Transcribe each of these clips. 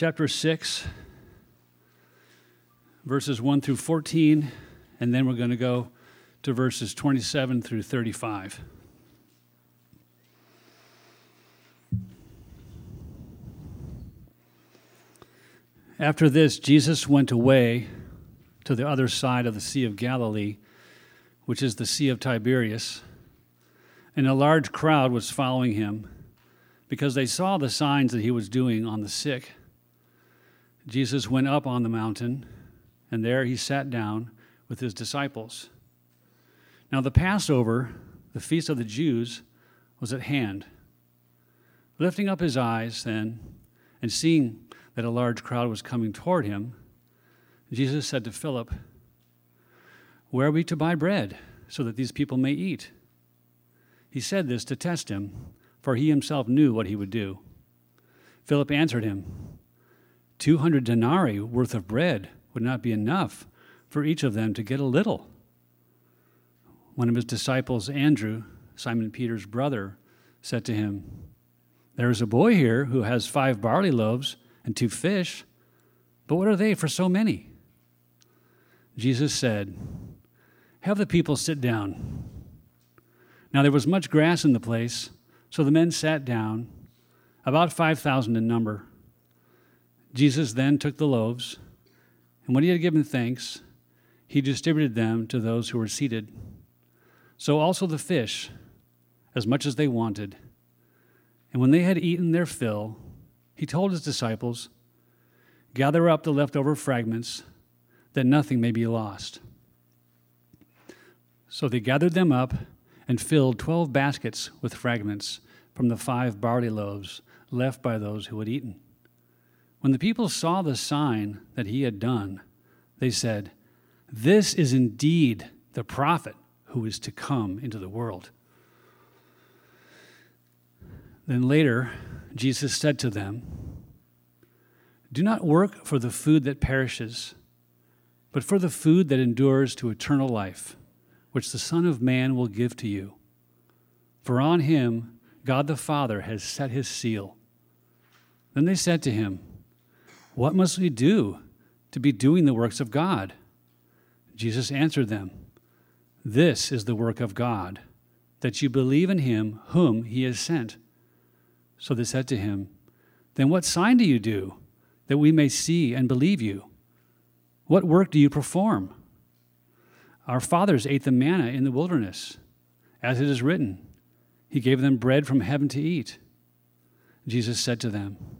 chapter 6, verses 1 through 14, and then we're going to go to verses 27 through 35. After this, Jesus went away to the other side of the Sea of Galilee, which is the Sea of Tiberias, and a large crowd was following him because they saw the signs that he was doing on the sick. Jesus went up on the mountain, and there he sat down with his disciples. Now, the Passover, the feast of the Jews, was at hand. Lifting up his eyes, then, and seeing that a large crowd was coming toward him, Jesus said to Philip, Where are we to buy bread so that these people may eat? He said this to test him, for he himself knew what he would do. Philip answered him, Two hundred denarii worth of bread would not be enough for each of them to get a little. One of his disciples, Andrew, Simon Peter's brother, said to him, There is a boy here who has five barley loaves and two fish, but what are they for so many? Jesus said, Have the people sit down. Now there was much grass in the place, so the men sat down, about 5,000 in number. Jesus then took the loaves, and when he had given thanks, he distributed them to those who were seated. So also the fish, as much as they wanted. And when they had eaten their fill, he told his disciples, Gather up the leftover fragments, that nothing may be lost. So they gathered them up and filled twelve baskets with fragments from the five barley loaves left by those who had eaten. When the people saw the sign that he had done, they said, This is indeed the prophet who is to come into the world. Then later, Jesus said to them, Do not work for the food that perishes, but for the food that endures to eternal life which the Son of Man will give to you. For on him God the Father has set his seal. Then they said to him, What must we do to be doing the works of God? Jesus answered them, This is the work of God, that you believe in him whom he has sent. So they said to him, Then what sign do you do, that we may see and believe you? What work do you perform? Our fathers ate the manna in the wilderness, as it is written, He gave them bread from heaven to eat. Jesus said to them,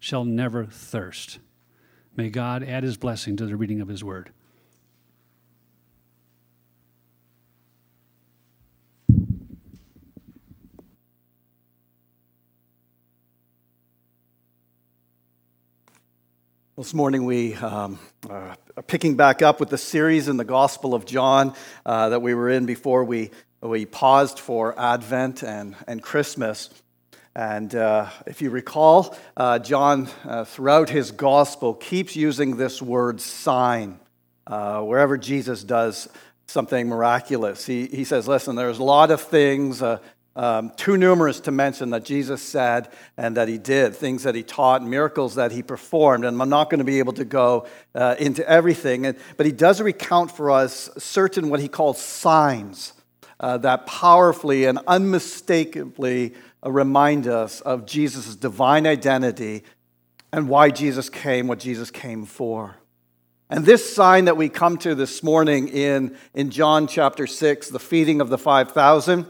shall never thirst. May God add his blessing to the reading of his word. This morning, we um, are picking back up with the series in the Gospel of John uh, that we were in before we, we paused for Advent and, and Christmas. And uh, if you recall, uh, John, uh, throughout his Gospel, keeps using this word sign uh, wherever Jesus does something miraculous. He, he says, Listen, there's a lot of things uh, um, too numerous to mention that Jesus said and that he did, things that he taught, miracles that he performed. And I'm not going to be able to go uh, into everything, and, but he does recount for us certain what he calls signs uh, that powerfully and unmistakably remind us of Jesus' divine identity and why Jesus came, what Jesus came for. And this sign that we come to this morning in, in John chapter 6, the feeding of the 5,000,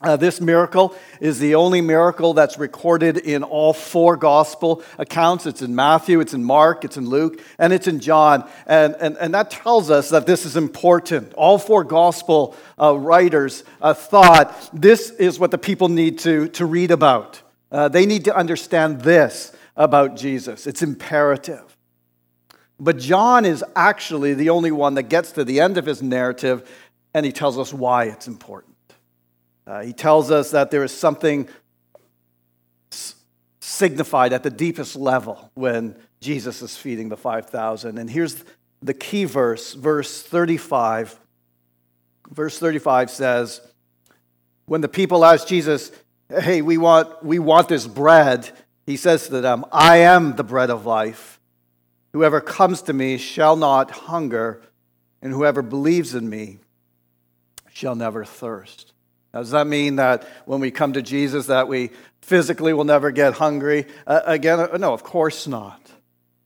uh, this miracle is the only miracle that's recorded in all four gospel accounts. It's in Matthew, it's in Mark, it's in Luke, and it's in John. And, and, and that tells us that this is important. All four gospel uh, writers uh, thought this is what the people need to, to read about. Uh, they need to understand this. about Jesus. It's imperative. But John is actually the only one that gets to the end of his narrative and he tells us why it's important. Uh, he tells us that there is something s- signified at the deepest level when Jesus is feeding the 5,000. And here's the key verse, verse 35. Verse 35 says, When the people asked Jesus, Hey, we want, we want this bread, he says to them, I am the bread of life. Whoever comes to me shall not hunger, and whoever believes in me shall never thirst. Does that mean that when we come to Jesus that we physically will never get hungry? Uh, again, uh, no, of course not.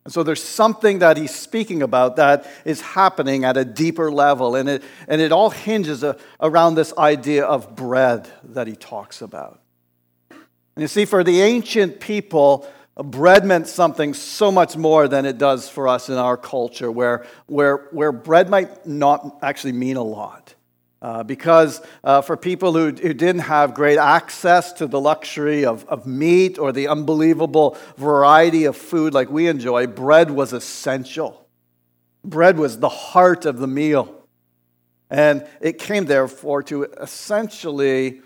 And so there's something that he's speaking about that is happening at a deeper level, and it, and it all hinges uh, around this idea of bread that he talks about. And you see, for the ancient people, bread meant something so much more than it does for us in our culture, where, where, where bread might not actually mean a lot. Uh, because uh, for people who, who didn't have great access to the luxury of, of meat or the unbelievable variety of food like we enjoy, bread was essential. Bread was the heart of the meal. And it came, therefore, to essentially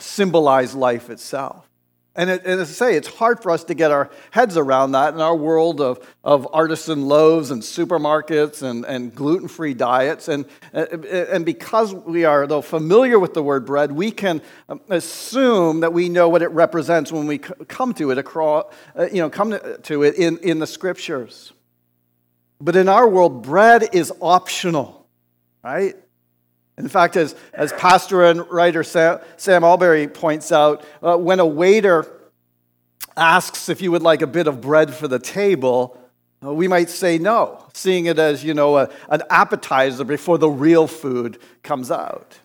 symbolize life itself. And, it, and, as I say, it's hard for us to get our heads around that in our world of, of artisan loaves and supermarkets and, and gluten free diets. And, and because we are, though, familiar with the word bread, we can um, assume that we know what it represents when we come to it, across, uh, you know, come to it in, in the scriptures. But in our world, bread is optional, right? In fact, as, as pastor and writer Sam, Sam Allberry points out, uh, when a waiter asks if you would like a bit of bread for the table, uh, we might say no, seeing it as, you know, a, an appetizer before the real food comes out.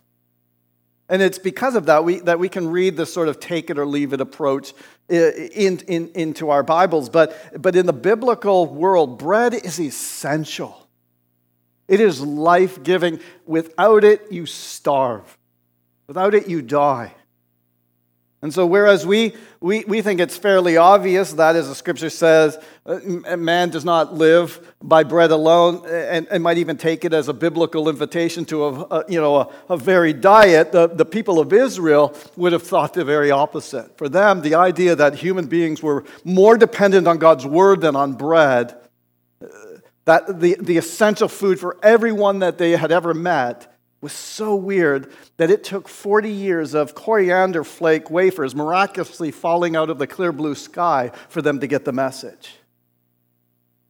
And it's because of that we, that we can read this sort of take it or leave it approach in, in, into our Bibles. But, but in the biblical world, bread is essential. It is life giving. Without it, you starve. Without it, you die. And so, whereas we, we, we think it's fairly obvious that, as the scripture says, uh, man does not live by bread alone, and, and might even take it as a biblical invitation to a, a you know, a, a diet, the, the people of Israel would have thought the very opposite. For them, the idea that human beings were more dependent on God's word than on bread that the, the essential food for everyone that they had ever met was so weird that it took 40 years of coriander flake wafers miraculously falling out of the clear blue sky for them to get the message.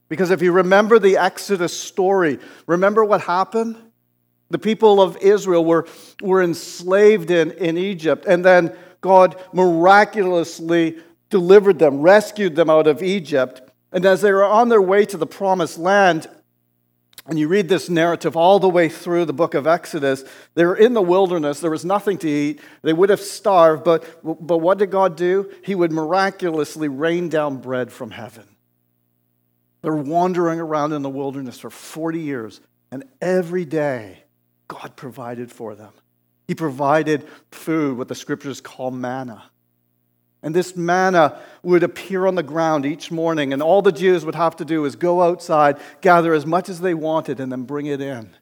Because if you remember the Exodus story, remember what happened? The people of Israel were, were enslaved in, in Egypt, and then God miraculously delivered them, rescued them out of Egypt. And as they were on their way to the promised land, and you read this narrative all the way through the book of Exodus, they were in the wilderness. There was nothing to eat. They would have starved, but, but what did God do? He would miraculously rain down bread from heaven. They're wandering around in the wilderness for 40 years, and every day God provided for them. He provided food, what the scriptures call manna. And this manna would appear on the ground each morning, and all the Jews would have to do is go outside, gather as much as they wanted, and then bring it in.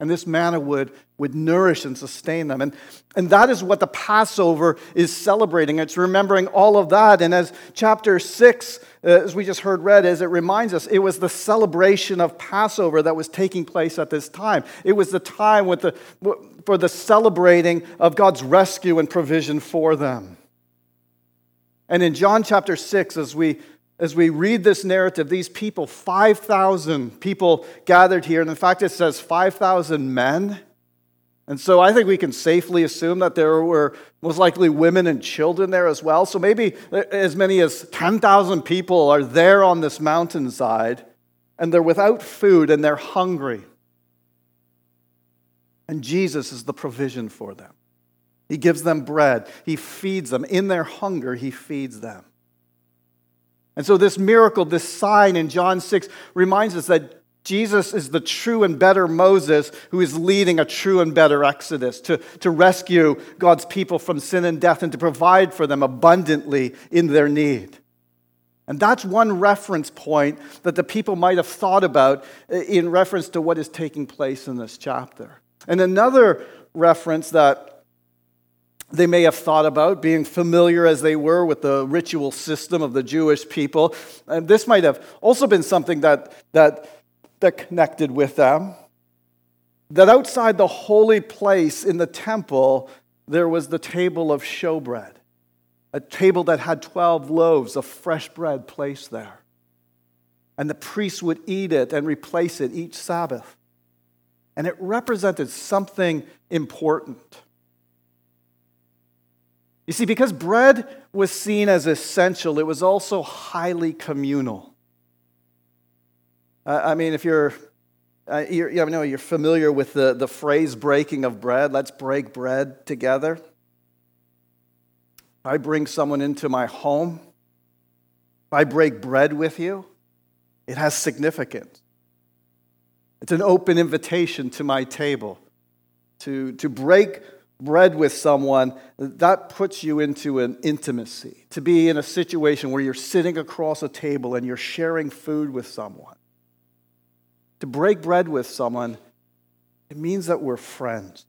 And this manna would, would nourish and sustain them. And, and that is what the Passover is celebrating. It's remembering all of that. And as chapter 6, uh, as we just heard read, as it reminds us, it was the celebration of Passover that was taking place at this time. It was the time with the, for the celebrating of God's rescue and provision for them. And in John chapter 6, as we, as we read this narrative, these people, 5,000 people gathered here, and in fact, it says 5,000 men. And so I think we can safely assume that there were most likely women and children there as well. So maybe as many as 10,000 people are there on this mountainside, and they're without food and they're hungry. And Jesus is the provision for them. He gives them bread. He feeds them. In their hunger, He feeds them. And so, this miracle, this sign in John 6, reminds us that Jesus is the true and better Moses who is leading a true and better Exodus to, to rescue God's people from sin and death and to provide for them abundantly in their need. And that's one reference point that the people might have thought about in reference to what is taking place in this chapter. And another reference that they may have thought about, being familiar as they were with the ritual system of the Jewish people, and this might have also been something that, that, that connected with them. That outside the holy place in the temple, there was the table of showbread a table that had 12 loaves of fresh bread placed there. And the priests would eat it and replace it each Sabbath. And it represented something important. You see, because bread was seen as essential, it was also highly communal. I mean, if you're, uh, you're, you know, you're familiar with the, the phrase breaking of bread, let's break bread together. I bring someone into my home, I break bread with you, it has significance. It's an open invitation to my table. To, to break bread with someone, that puts you into an intimacy. To be in a situation where you're sitting across a table and you're sharing food with someone. To break bread with someone, it means that we're friends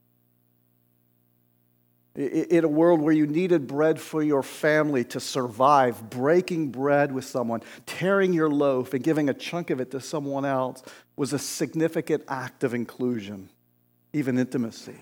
in a world where you needed bread for your family to survive, breaking bread with someone, tearing your loaf and giving a chunk of it to someone else was a significant act of inclusion, even intimacy.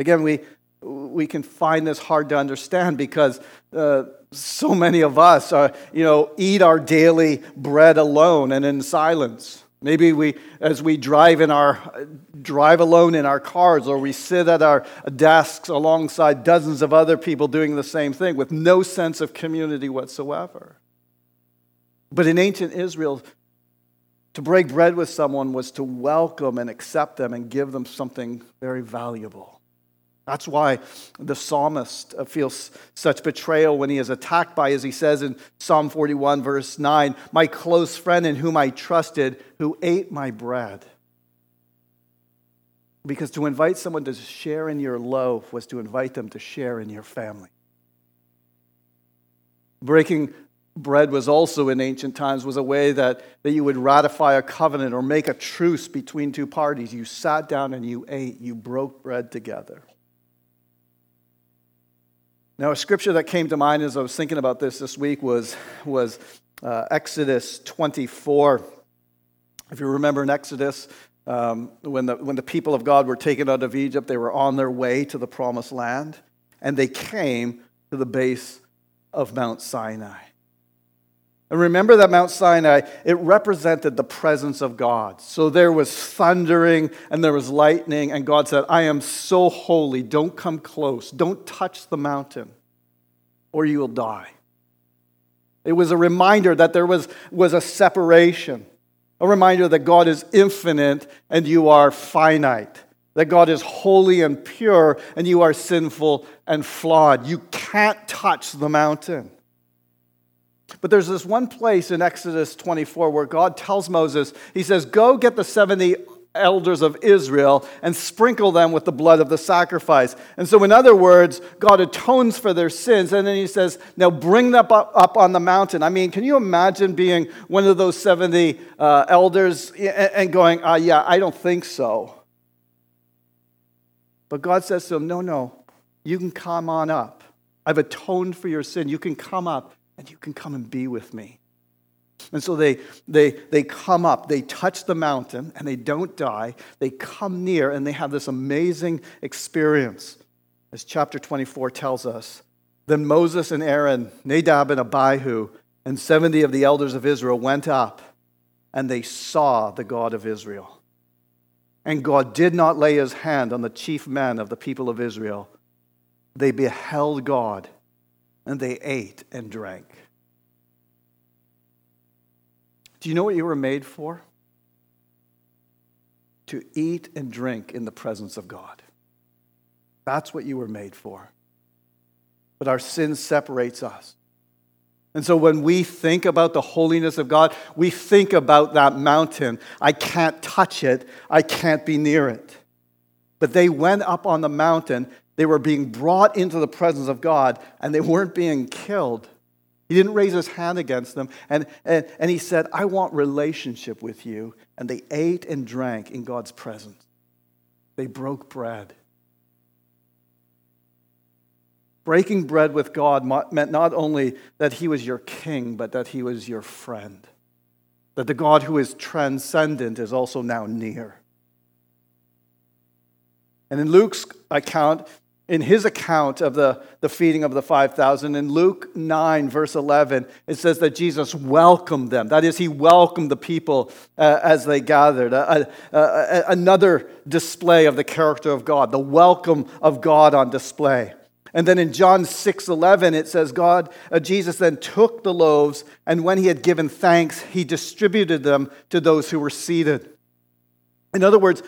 Again, we, we can find this hard to understand because uh, so many of us, you know, eat our daily bread alone and in silence. Maybe we, as we drive in our drive alone in our cars, or we sit at our desks alongside dozens of other people doing the same thing with no sense of community whatsoever. But in ancient Israel, to break bread with someone was to welcome and accept them and give them something very valuable. That's why the psalmist feels such betrayal when he is attacked by, as he says in Psalm 41, verse 9, my close friend in whom I trusted, who ate my bread. Because to invite someone to share in your loaf was to invite them to share in your family. Breaking bread was also in ancient times was a way that, that you would ratify a covenant or make a truce between two parties. You sat down and you ate, you broke bread together. Now, a scripture that came to mind as I was thinking about this this week was, was uh, Exodus 24. If you remember in Exodus, um, when, the, when the people of God were taken out of Egypt, they were on their way to the promised land, and they came to the base of Mount Sinai. And remember that Mount Sinai, it represented the presence of God. So there was thundering and there was lightning, and God said, I am so holy, don't come close, don't touch the mountain, or you will die. It was a reminder that there was, was a separation, a reminder that God is infinite and you are finite, that God is holy and pure and you are sinful and flawed. You can't touch the mountain. But there's this one place in Exodus 24 where God tells Moses, He says, Go get the 70 elders of Israel and sprinkle them with the blood of the sacrifice. And so, in other words, God atones for their sins. And then He says, Now bring them up, up on the mountain. I mean, can you imagine being one of those 70 uh, elders and going, uh, Yeah, I don't think so. But God says to him, No, no, you can come on up. I've atoned for your sin. You can come up and you can come and be with me. And so they, they, they come up, they touch the mountain, and they don't die. They come near, and they have this amazing experience. As chapter 24 tells us, then Moses and Aaron, Nadab and Abihu, and 70 of the elders of Israel went up, and they saw the God of Israel. And God did not lay his hand on the chief men of the people of Israel. They beheld God and they ate and drank. Do you know what you were made for? To eat and drink in the presence of God. That's what you were made for. But our sin separates us. And so when we think about the holiness of God, we think about that mountain. I can't touch it, I can't be near it. But they went up on the mountain they were being brought into the presence of God and they weren't being killed. He didn't raise his hand against them. And, and, and he said, I want relationship with you. And they ate and drank in God's presence. They broke bread. Breaking bread with God meant not only that he was your king, but that he was your friend. That the God who is transcendent is also now near. And in Luke's account, in his account of the, the feeding of the 5,000, in Luke 9, verse 11, it says that Jesus welcomed them. That is, he welcomed the people uh, as they gathered. Another display of the character of God, the welcome of God on display. And then in John 6 11, it says, God, uh, Jesus then took the loaves, and when he had given thanks, he distributed them to those who were seated. In other words,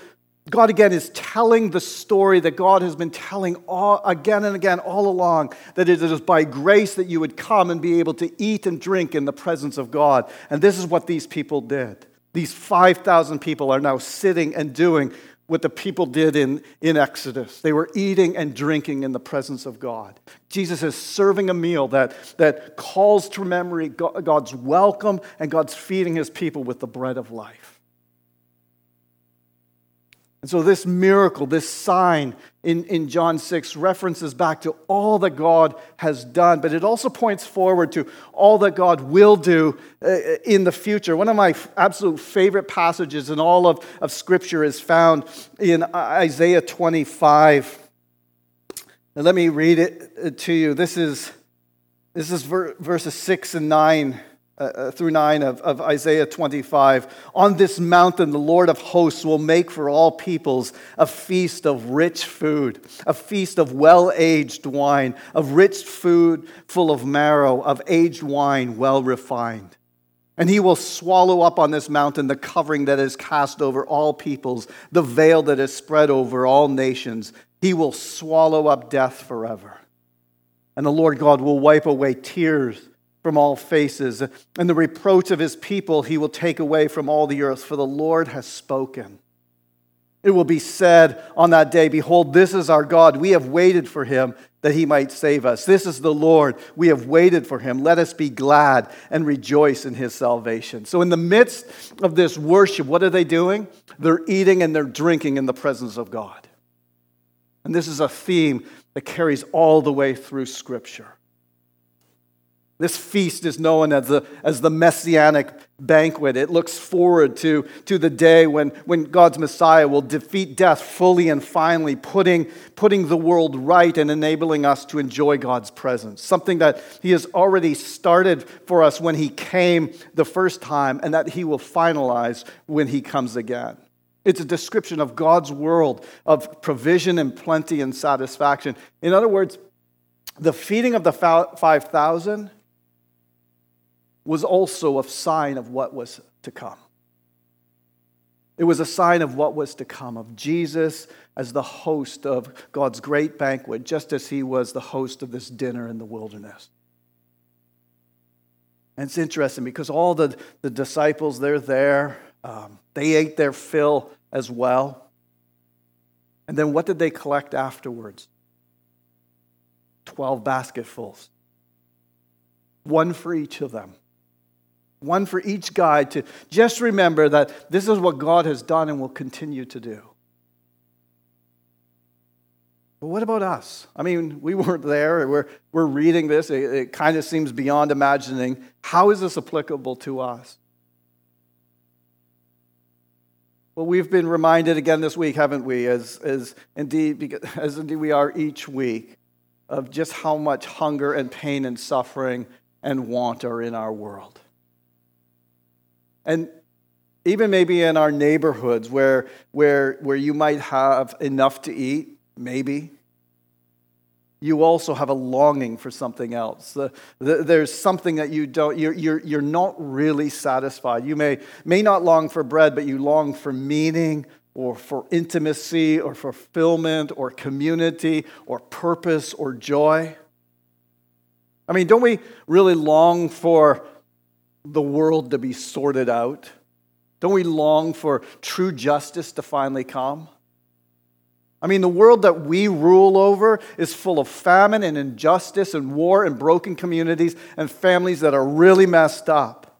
God again is telling the story that God has been telling all, again and again all along that it is by grace that you would come and be able to eat and drink in the presence of God. And this is what these people did. These 5,000 people are now sitting and doing what the people did in, in Exodus. They were eating and drinking in the presence of God. Jesus is serving a meal that, that calls to memory God's welcome and God's feeding his people with the bread of life. And so, this miracle, this sign in, in John 6 references back to all that God has done, but it also points forward to all that God will do uh, in the future. One of my absolute favorite passages in all of, of Scripture is found in Isaiah 25. Now, let me read it uh, to you. This is, this is verses 6 and 9 uh, uh, through 9 of, of Isaiah 25. On this mountain, the Lord of hosts will make for all peoples a feast of rich food, a feast of well aged wine, of rich food full of marrow, of aged wine well refined. And he will swallow up on this mountain the covering that is cast over all peoples, the veil that is spread over all nations. He will swallow up death forever. And the Lord God will wipe away tears from all faces, and the reproach of his people he will take away from all the earth, for the Lord has spoken. It will be said on that day, Behold, this is our God. We have waited for him that he might save us. This is the Lord. We have waited for him. Let us be glad and rejoice in his salvation. So, in the midst of this worship, what are they doing? They're eating and they're drinking in the presence of God. And this is a theme that carries all the way through Scripture. This feast is known as the, as the Messianic banquet. It looks forward to, to the day when, when God's Messiah will defeat death fully and finally, putting, putting the world right and enabling us to enjoy God's presence. Something that He has already started for us when He came the first time and that He will finalize when He comes again. It's a description of God's world of provision and plenty and satisfaction. In other words, the feeding of the 5,000 was also a sign of what was to come. It was a sign of what was to come, of Jesus as the host of God's great banquet, just as he was the host of this dinner in the wilderness. And it's interesting because all the, the disciples, they're there. Um, they ate their fill as well. And then what did they collect afterwards? Twelve basketfuls. One for each of them one for each guy to just remember that this is what God has done and will continue to do. But what about us? I mean, we weren't there. We're, we're reading this. It, it kind of seems beyond imagining. How is this applicable to us? Well, we've been reminded again this week, haven't we, as, as, indeed, as indeed we are each week, of just how much hunger and pain and suffering and want are in our world. And even maybe in our neighborhoods where, where, where you might have enough to eat, maybe, you also have a longing for something else. The, the, there's something that you don't, you're, you're, you're not really satisfied. You may, may not long for bread, but you long for meaning or for intimacy or fulfillment or community or purpose or joy. I mean, don't we really long for the world to be sorted out? Don't we long for true justice to finally come? I mean, the world that we rule over is full of famine and injustice and war and broken communities and families that are really messed up.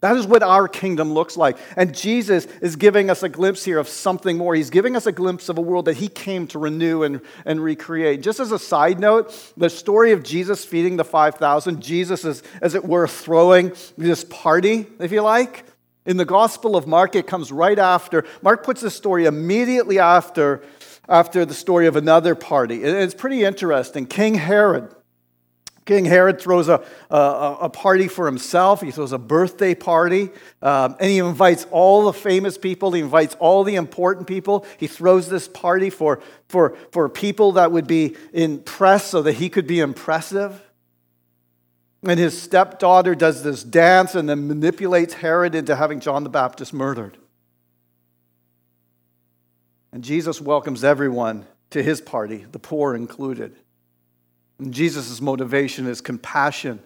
That is what our kingdom looks like. And Jesus is giving us a glimpse here of something more. He's giving us a glimpse of a world that he came to renew and, and recreate. Just as a side note, the story of Jesus feeding the 5,000, Jesus is, as it were, throwing this party, if you like. In the Gospel of Mark, it comes right after. Mark puts this story immediately after, after the story of another party. It's pretty interesting. King Herod King Herod throws a, a, a, party for himself. He throws a birthday party. Um, and he invites all the famous people. He invites all the important people. He throws this party for, for, for people that would be impressed so that he could be impressive. And his stepdaughter does this dance and then manipulates Herod into having John the Baptist murdered. And Jesus welcomes everyone to his party, the poor included. Jesus' motivation is compassion.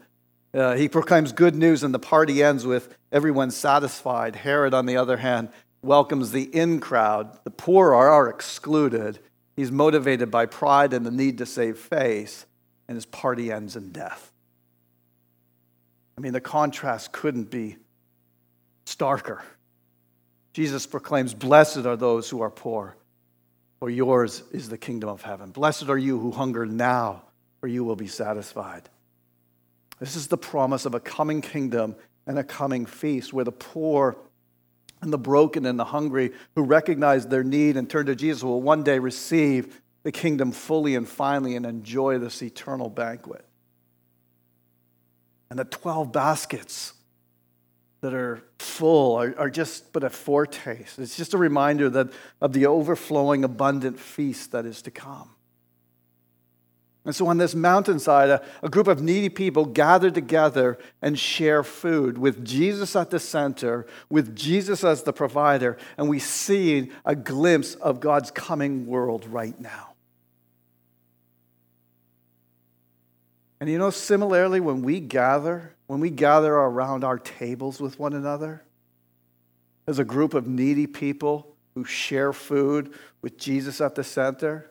Uh, he proclaims good news, and the party ends with everyone satisfied. Herod, on the other hand, welcomes the in crowd. The poor are, are excluded. He's motivated by pride and the need to save face, and his party ends in death. I mean, the contrast couldn't be starker. Jesus proclaims, Blessed are those who are poor, for yours is the kingdom of heaven. Blessed are you who hunger now you will be satisfied. This is the promise of a coming kingdom and a coming feast where the poor and the broken and the hungry who recognize their need and turn to Jesus will one day receive the kingdom fully and finally and enjoy this eternal banquet. And the 12 baskets that are full are, are just but a foretaste. It's just a reminder that, of the overflowing, abundant feast that is to come. And so on this mountainside, a, a, group of needy people gather together and share food with Jesus at the center, with Jesus as the provider, and we see a glimpse of God's coming world right now. And you know, similarly, when we gather, when we gather around our tables with one another, as a group of needy people who share food with Jesus at the center,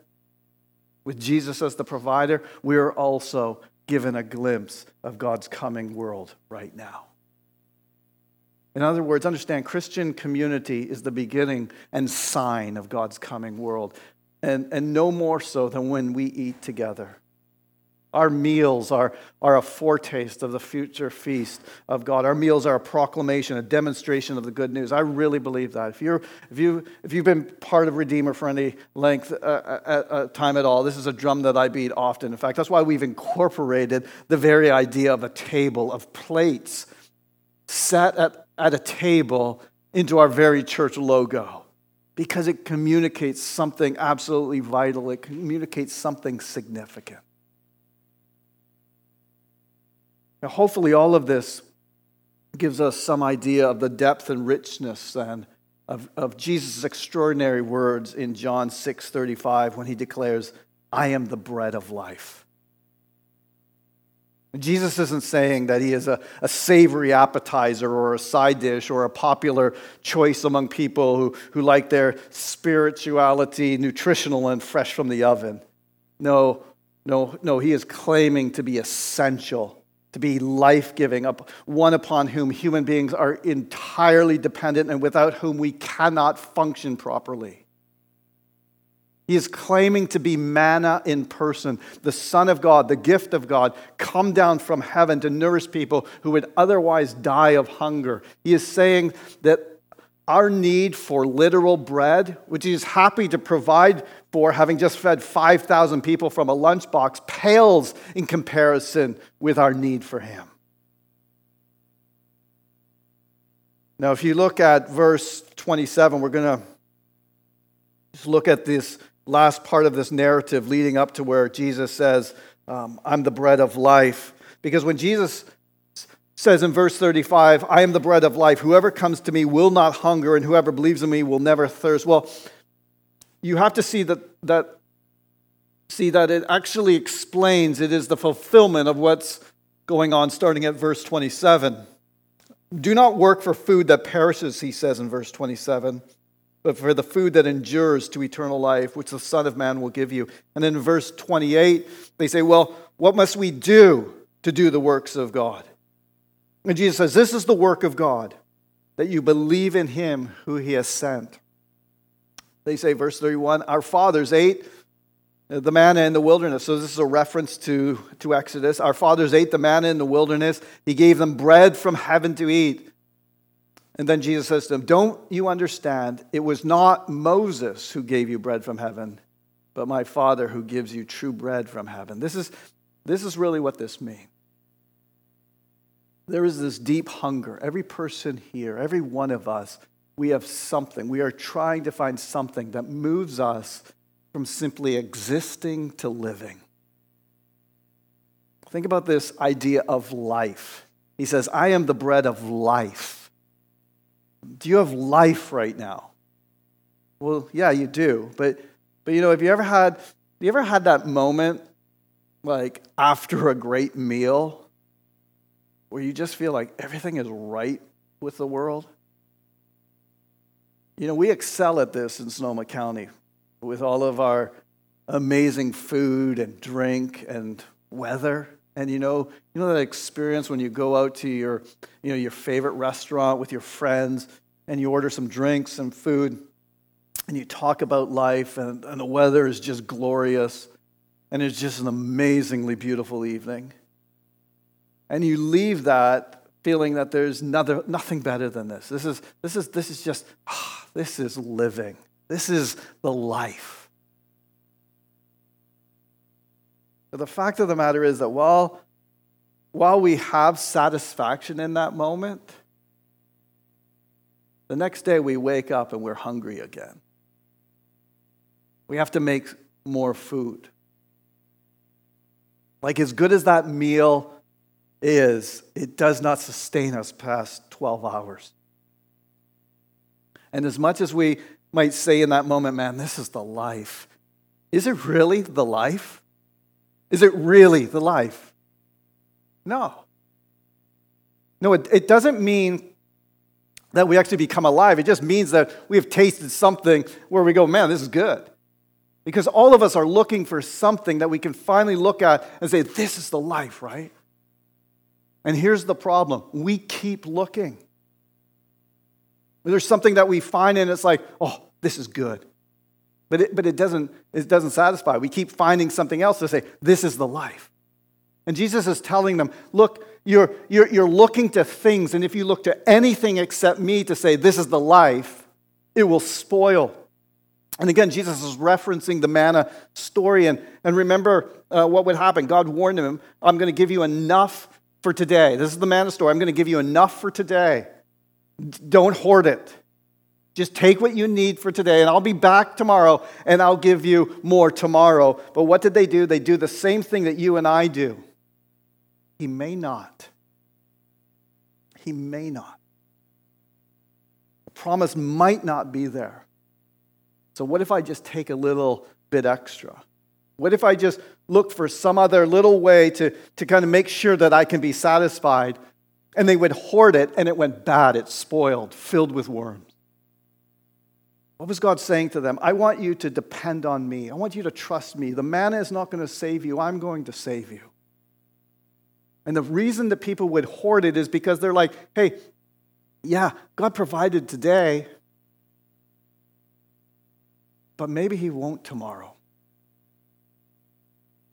with Jesus as the provider, we are also given a glimpse of God's coming world right now. In other words, understand Christian community is the beginning and sign of God's coming world, and, and no more so than when we eat together. Our meals are, are a foretaste of the future feast of God. Our meals are a proclamation, a demonstration of the good news. I really believe that. If, you're, if, you, if you've been part of Redeemer for any length uh, uh, uh, uh, time at all, this is a drum that I beat often. In fact, that's why we've incorporated the very idea of a table, of plates set at, at a table into our very church logo because it communicates something absolutely vital, it communicates something significant. Now, hopefully, all of this gives us some idea of the depth and richness and of, of Jesus' extraordinary words in John 6 35 when he declares, I am the bread of life. Jesus isn't saying that he is a, a savory appetizer or a side dish or a popular choice among people who, who like their spirituality nutritional and fresh from the oven. No, no, no, he is claiming to be essential to be life giving, one upon whom human beings are entirely dependent and without whom we cannot function properly. He is claiming to be manna in person, the Son of God, the gift of God, come down from heaven to nourish people who would otherwise die of hunger. He is saying that our need for literal bread, which he is happy to provide for having just fed 5,000 people from a lunchbox, pales in comparison with our need for him. Now, if you look at verse 27, we're going to just look at this last part of this narrative leading up to where Jesus says, um, I'm the bread of life. Because when Jesus says in verse 35, I am the bread of life. Whoever comes to me will not hunger, and whoever believes in me will never thirst. Well, you have to see that, that see that it actually explains it is the fulfillment of what's going on starting at verse 27 do not work for food that perishes he says in verse 27 but for the food that endures to eternal life, which the Son of Man will give you. And in verse 28, they say, Well, what must we do to do the works of God? And Jesus says, This is the work of God, that you believe in him who he has sent. They say, verse 31, Our fathers ate the manna in the wilderness. So, this is a reference to, to Exodus. Our fathers ate the manna in the wilderness. He gave them bread from heaven to eat. And then Jesus says to them, Don't you understand? It was not Moses who gave you bread from heaven, but my Father who gives you true bread from heaven. This is, this is really what this means. There is this deep hunger. Every person here, every one of us, we have something. We are trying to find something that moves us from simply existing to living. Think about this idea of life. He says, I am the bread of life. Do you have life right now? Well, yeah, you do. But but you know, have you ever had you ever had that moment like after a great meal where you just feel like everything is right with the world? You know, we excel at this in Sonoma County with all of our amazing food and drink and weather. And you know, you know that experience when you go out to your, you know, your favorite restaurant with your friends and you order some drinks and food and you talk about life and, and the weather is just glorious and it's just an amazingly beautiful evening. And you leave that feeling that there's nothing, nothing better than this. This is, this is, this is just, oh, this is living. This is the life. But the fact of the matter is that while, while we have satisfaction in that moment, the next day we wake up and we're hungry again. We have to make more food. Like, as good as that meal is, it does not sustain us past 12 hours. And as much as we might say in that moment, man, this is the life, is it really the life? Is it really the life? No. No, it, it doesn't mean that we actually become alive. It just means that we have tasted something where we go, man, this is good. Because all of us are looking for something that we can finally look at and say, this is the life, right? And here's the problem we keep looking. There's something that we find and it's like, oh, this is good. But it, but it, doesn't, it doesn't satisfy. We keep finding something else to say, this is the life. And Jesus is telling them, look, you're, you're, you're looking to things, and if you look to anything except me to say, this is the life, it will spoil. And again, Jesus is referencing the manna story. And, and remember uh, what would happen. God warned him, I'm going to give you enough for today. This is the manna story. I'm going to give you enough for today. Don't hoard it. Just take what you need for today, and I'll be back tomorrow, and I'll give you more tomorrow. But what did they do? They do the same thing that you and I do. He may not. He may not. The promise might not be there. So, what if I just take a little bit extra? What if I just look for some other little way to, to kind of make sure that I can be satisfied? And they would hoard it, and it went bad, it spoiled, filled with worms. What was God saying to them? I want you to depend on me. I want you to trust me. The manna is not going to save you, I'm going to save you. And the reason that people would hoard it is because they're like, hey, yeah, God provided today, but maybe He won't tomorrow.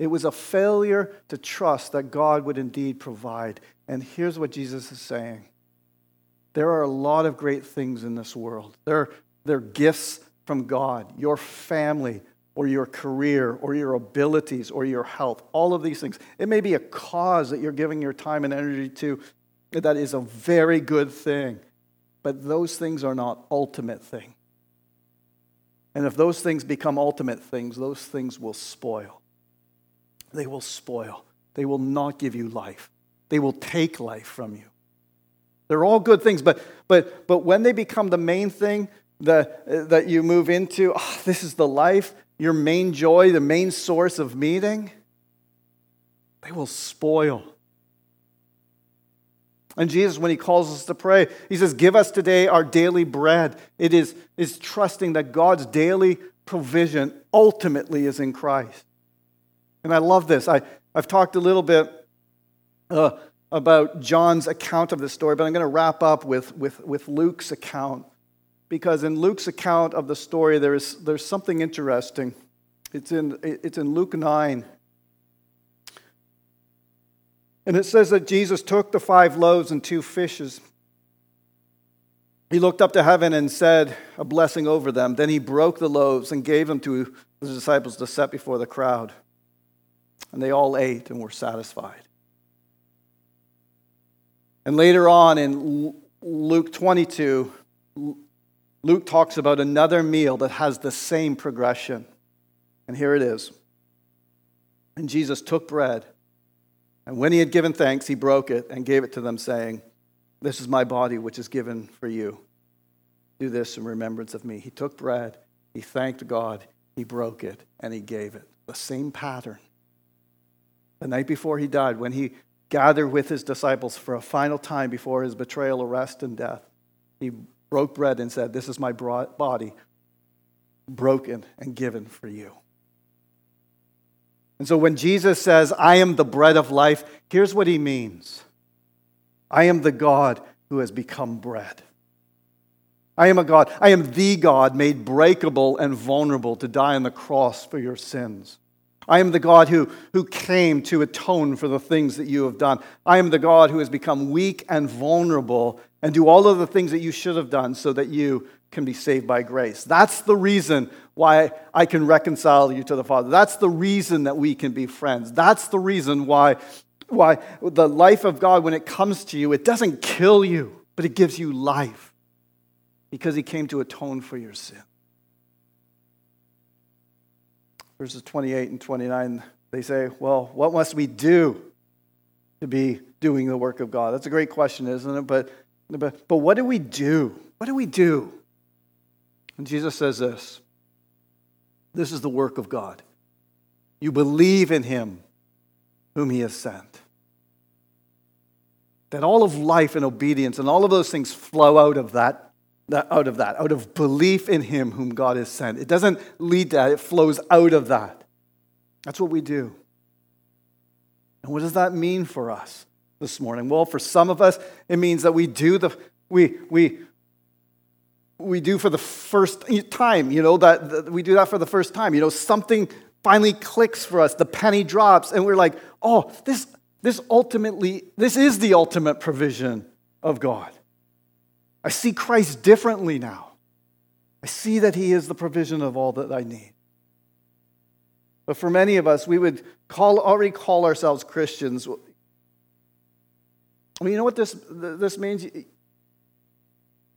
It was a failure to trust that God would indeed provide. And here's what Jesus is saying there are a lot of great things in this world. There they're gifts from God, your family, or your career, or your abilities, or your health, all of these things. It may be a cause that you're giving your time and energy to that is a very good thing, but those things are not ultimate thing. And if those things become ultimate things, those things will spoil. They will spoil. They will not give you life. They will take life from you. They're all good things, but, but, but when they become the main thing, the, that you move into, oh, this is the life, your main joy, the main source of meaning, they will spoil. And Jesus, when he calls us to pray, he says, Give us today our daily bread. It is, is trusting that God's daily provision ultimately is in Christ. And I love this. I, I've talked a little bit uh, about John's account of the story, but I'm going to wrap up with, with, with Luke's account. Because in Luke's account of the story, there is, there's something interesting. It's in, it's in Luke 9. And it says that Jesus took the five loaves and two fishes. He looked up to heaven and said a blessing over them. Then he broke the loaves and gave them to the disciples to set before the crowd. And they all ate and were satisfied. And later on in Luke 22, Luke talks about another meal that has the same progression. And here it is. And Jesus took bread, and when he had given thanks, he broke it and gave it to them, saying, This is my body, which is given for you. Do this in remembrance of me. He took bread, he thanked God, he broke it, and he gave it. The same pattern. The night before he died, when he gathered with his disciples for a final time before his betrayal, arrest, and death, he broke bread and said, This is my body, broken and given for you. And so when Jesus says, I am the bread of life, here's what he means I am the God who has become bread. I am a God. I am the God made breakable and vulnerable to die on the cross for your sins. I am the God who, who came to atone for the things that you have done. I am the God who has become weak and vulnerable and do all of the things that you should have done so that you can be saved by grace. That's the reason why I can reconcile you to the Father. That's the reason that we can be friends. That's the reason why, why the life of God, when it comes to you, it doesn't kill you, but it gives you life because He came to atone for your sin verses 28 and 29, they say, Well, what must we do to be doing the work of God? That's a great question, isn't it? But, but, but what do we do? What do we do? And Jesus says this This is the work of God. You believe in him whom he has sent. That all of life and obedience and all of those things flow out of that out of that, out of belief in Him whom God has sent. It doesn't lead to that, it flows out of that. That's what we do. And what does that mean for us this morning? Well, for some of us, it means that we do the we we we do for the first time, you know, that, that we do that for the first time. You know, something finally clicks for us, the penny drops, and we're like, oh, this this ultimately, this is the ultimate provision of God. I see Christ differently now. I see that He is the provision of all that I need. But for many of us, we would call, already call ourselves Christians. I mean, you know what this, this means?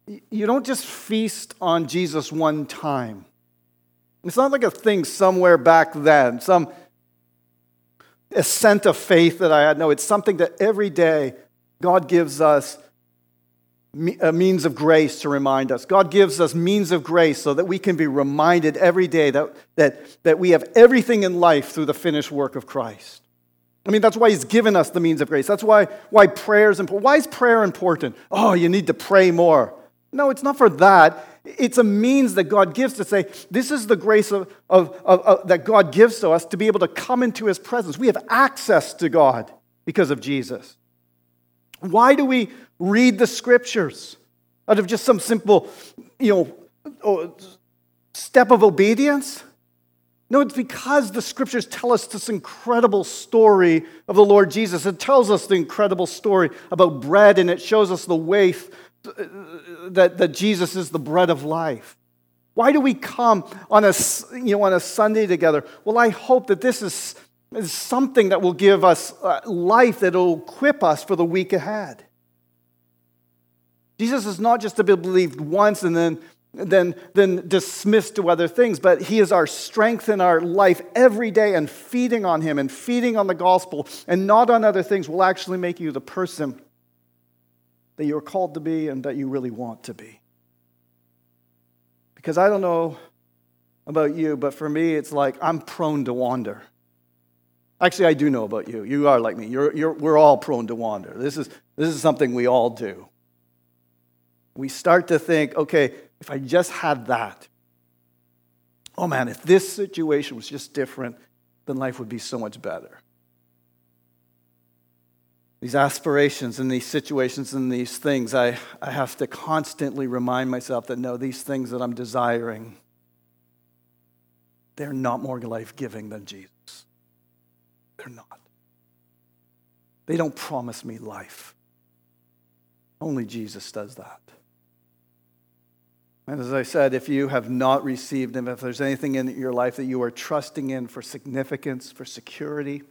You don't just feast on Jesus one time. It's not like a thing somewhere back then, some assent of faith that I had. No, it's something that every day God gives us Uh, means of grace to remind us. God gives us means of grace so that we can be reminded every day that, that, that we have everything in life through the finished work of Christ. I mean, that's why He's given us the means of grace. That's why, why prayer is important. Why is prayer important? Oh, you need to pray more. No, it's not for that. It's a means that God gives to say, this is the grace of, of, of, of that God gives to us to be able to come into His presence. We have access to God because of Jesus. Why do we read the scriptures out of just some simple, you know, step of obedience? No, it's because the scriptures tell us this incredible story of the Lord Jesus. It tells us the incredible story about bread, and it shows us the way that, that Jesus is the bread of life. Why do we come on a, you know, on a Sunday together? Well, I hope that this is, is something that will give us uh, life, that will equip us for the week ahead. Jesus is not just to be believed once and then, then, then dismissed to other things, but he is our strength in our life every day, and feeding on him and feeding on the gospel and not on other things will actually make you the person that you're called to be and that you really want to be. Because I don't know about you, but for me, it's like I'm prone to wander. Actually, I do know about you. You are like me. You're, you're, we're all prone to wander. This is, this is something we all do. We start to think, okay, if I just had that, oh man, if this situation was just different, then life would be so much better. These aspirations and these situations and these things, I, I have to constantly remind myself that no, these things that I'm desiring, they're not more life giving than Jesus. They're not. They don't promise me life. Only Jesus does that. And as I said, if you have not received Him, if there's anything in your life that you are trusting in for significance, for security,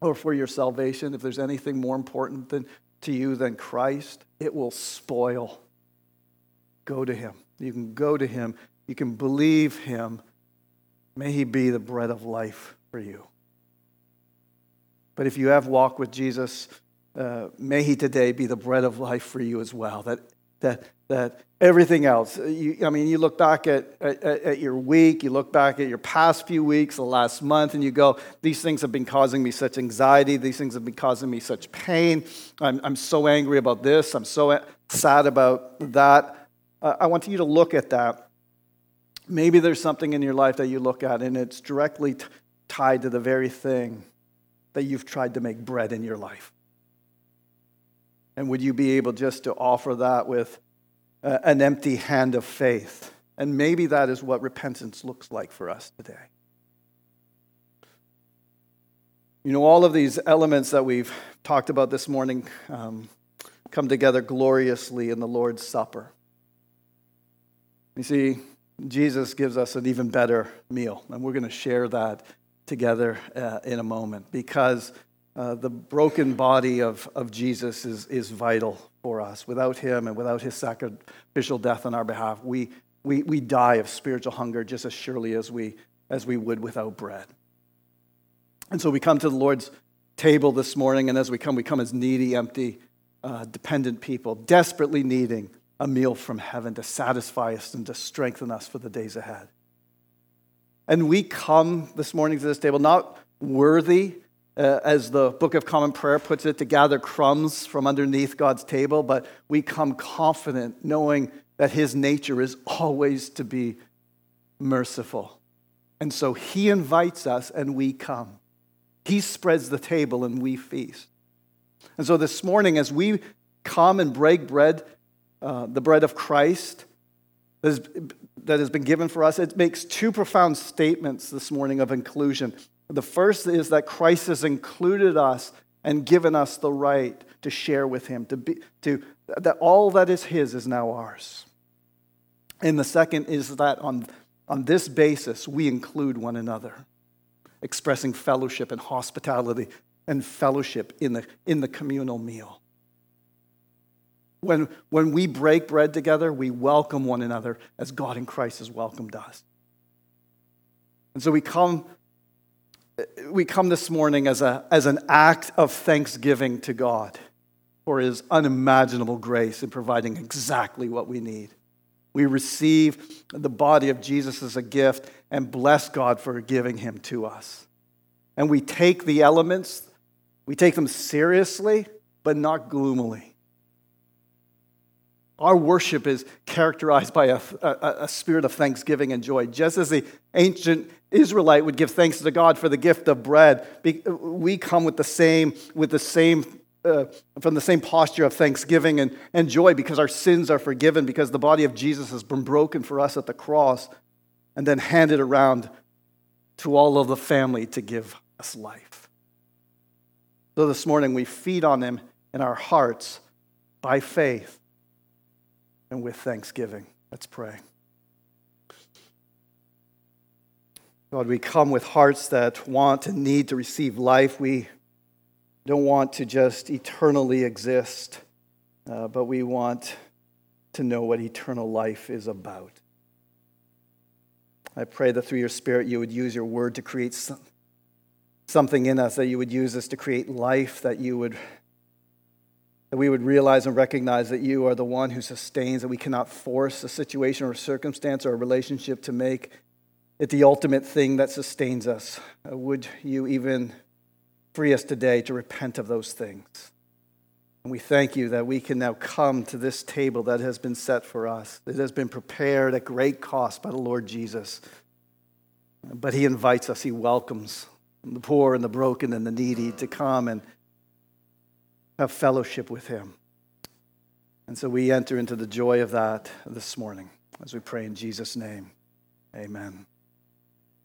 or for your salvation, if there's anything more important than, to you than Christ, it will spoil. Go to Him. You can go to Him. You can believe Him. May He be the bread of life for you. But if you have walked with Jesus, uh, may He today be the bread of life for you as well. That, that that everything else, you, I mean, you look back at, at, at, your week, you look back at your past few weeks, the last month, and you go, these things have been causing me such anxiety. These things have been causing me such pain. I'm, I'm so angry about this. I'm so sad about that. Uh, I want you to look at that. Maybe there's something in your life that you look at, and it's directly t- tied to the very thing that you've tried to make bread in your life. And would you be able just to offer that with uh, an empty hand of faith. And maybe that is what repentance looks like for us today. You know, all of these elements that we've talked about this morning um, come together gloriously in the Lord's Supper. You see, Jesus gives us an even better meal, and we're going to share that together uh, in a moment because uh, the broken body of, of Jesus is, is vital for us. Without him and without his sacrificial death on our behalf, we, we, we die of spiritual hunger just as surely as we, as we would without bread. And so we come to the Lord's table this morning, and as we come, we come as needy, empty, uh, dependent people, desperately needing a meal from heaven to satisfy us and to strengthen us for the days ahead. And we come this morning to this table not worthy uh, as the Book of Common Prayer puts it, to gather crumbs from underneath God's table, but we come confident knowing that His nature is always to be merciful. And so He invites us and we come. He spreads the table and we feast. And so this morning, as we come and break bread, uh, the bread of Christ that has been given for us, it makes two profound statements this morning of inclusion. The first is that Christ has included us and given us the right to share with him, to be, to, that all that is his is now ours. And the second is that on, on this basis, we include one another, expressing fellowship and hospitality and fellowship in the, in the communal meal. When, when we break bread together, we welcome one another as God in Christ has welcomed us. And so we come we come this morning as, a, as an act of thanksgiving to God for his unimaginable grace in providing exactly what we need. We receive the body of Jesus as a gift and bless God for giving him to us. And we take the elements, we take them seriously, but not gloomily. Our worship is characterized by a, a, a, spirit of thanksgiving and joy. Just as the ancient Israelite would give thanks to God for the gift of bread, we come with the same, with the same, uh, from the same posture of thanksgiving and, and joy because our sins are forgiven, because the body of Jesus has been broken for us at the cross and then handed around to all of the family to give us life. So this morning we feed on Him in our hearts by faith and with thanksgiving. Let's pray. God, we come with hearts that want and need to receive life. We don't want to just eternally exist, uh, but we want to know what eternal life is about. I pray that through your Spirit you would use your word to create some, something in us, that you would use us to create life, that you would that we would realize and recognize that you are the one who sustains, that we cannot force a situation or a circumstance or a relationship to make it the ultimate thing that sustains us. Uh, would you even free us today to repent of those things? And we thank you that we can now come to this table that has been set for us, that has been prepared at great cost by the Lord Jesus. But he invites us, he welcomes the poor and the broken and the needy to come and have fellowship with him. And so we enter into the joy of that this morning as we pray in Jesus' name. Amen.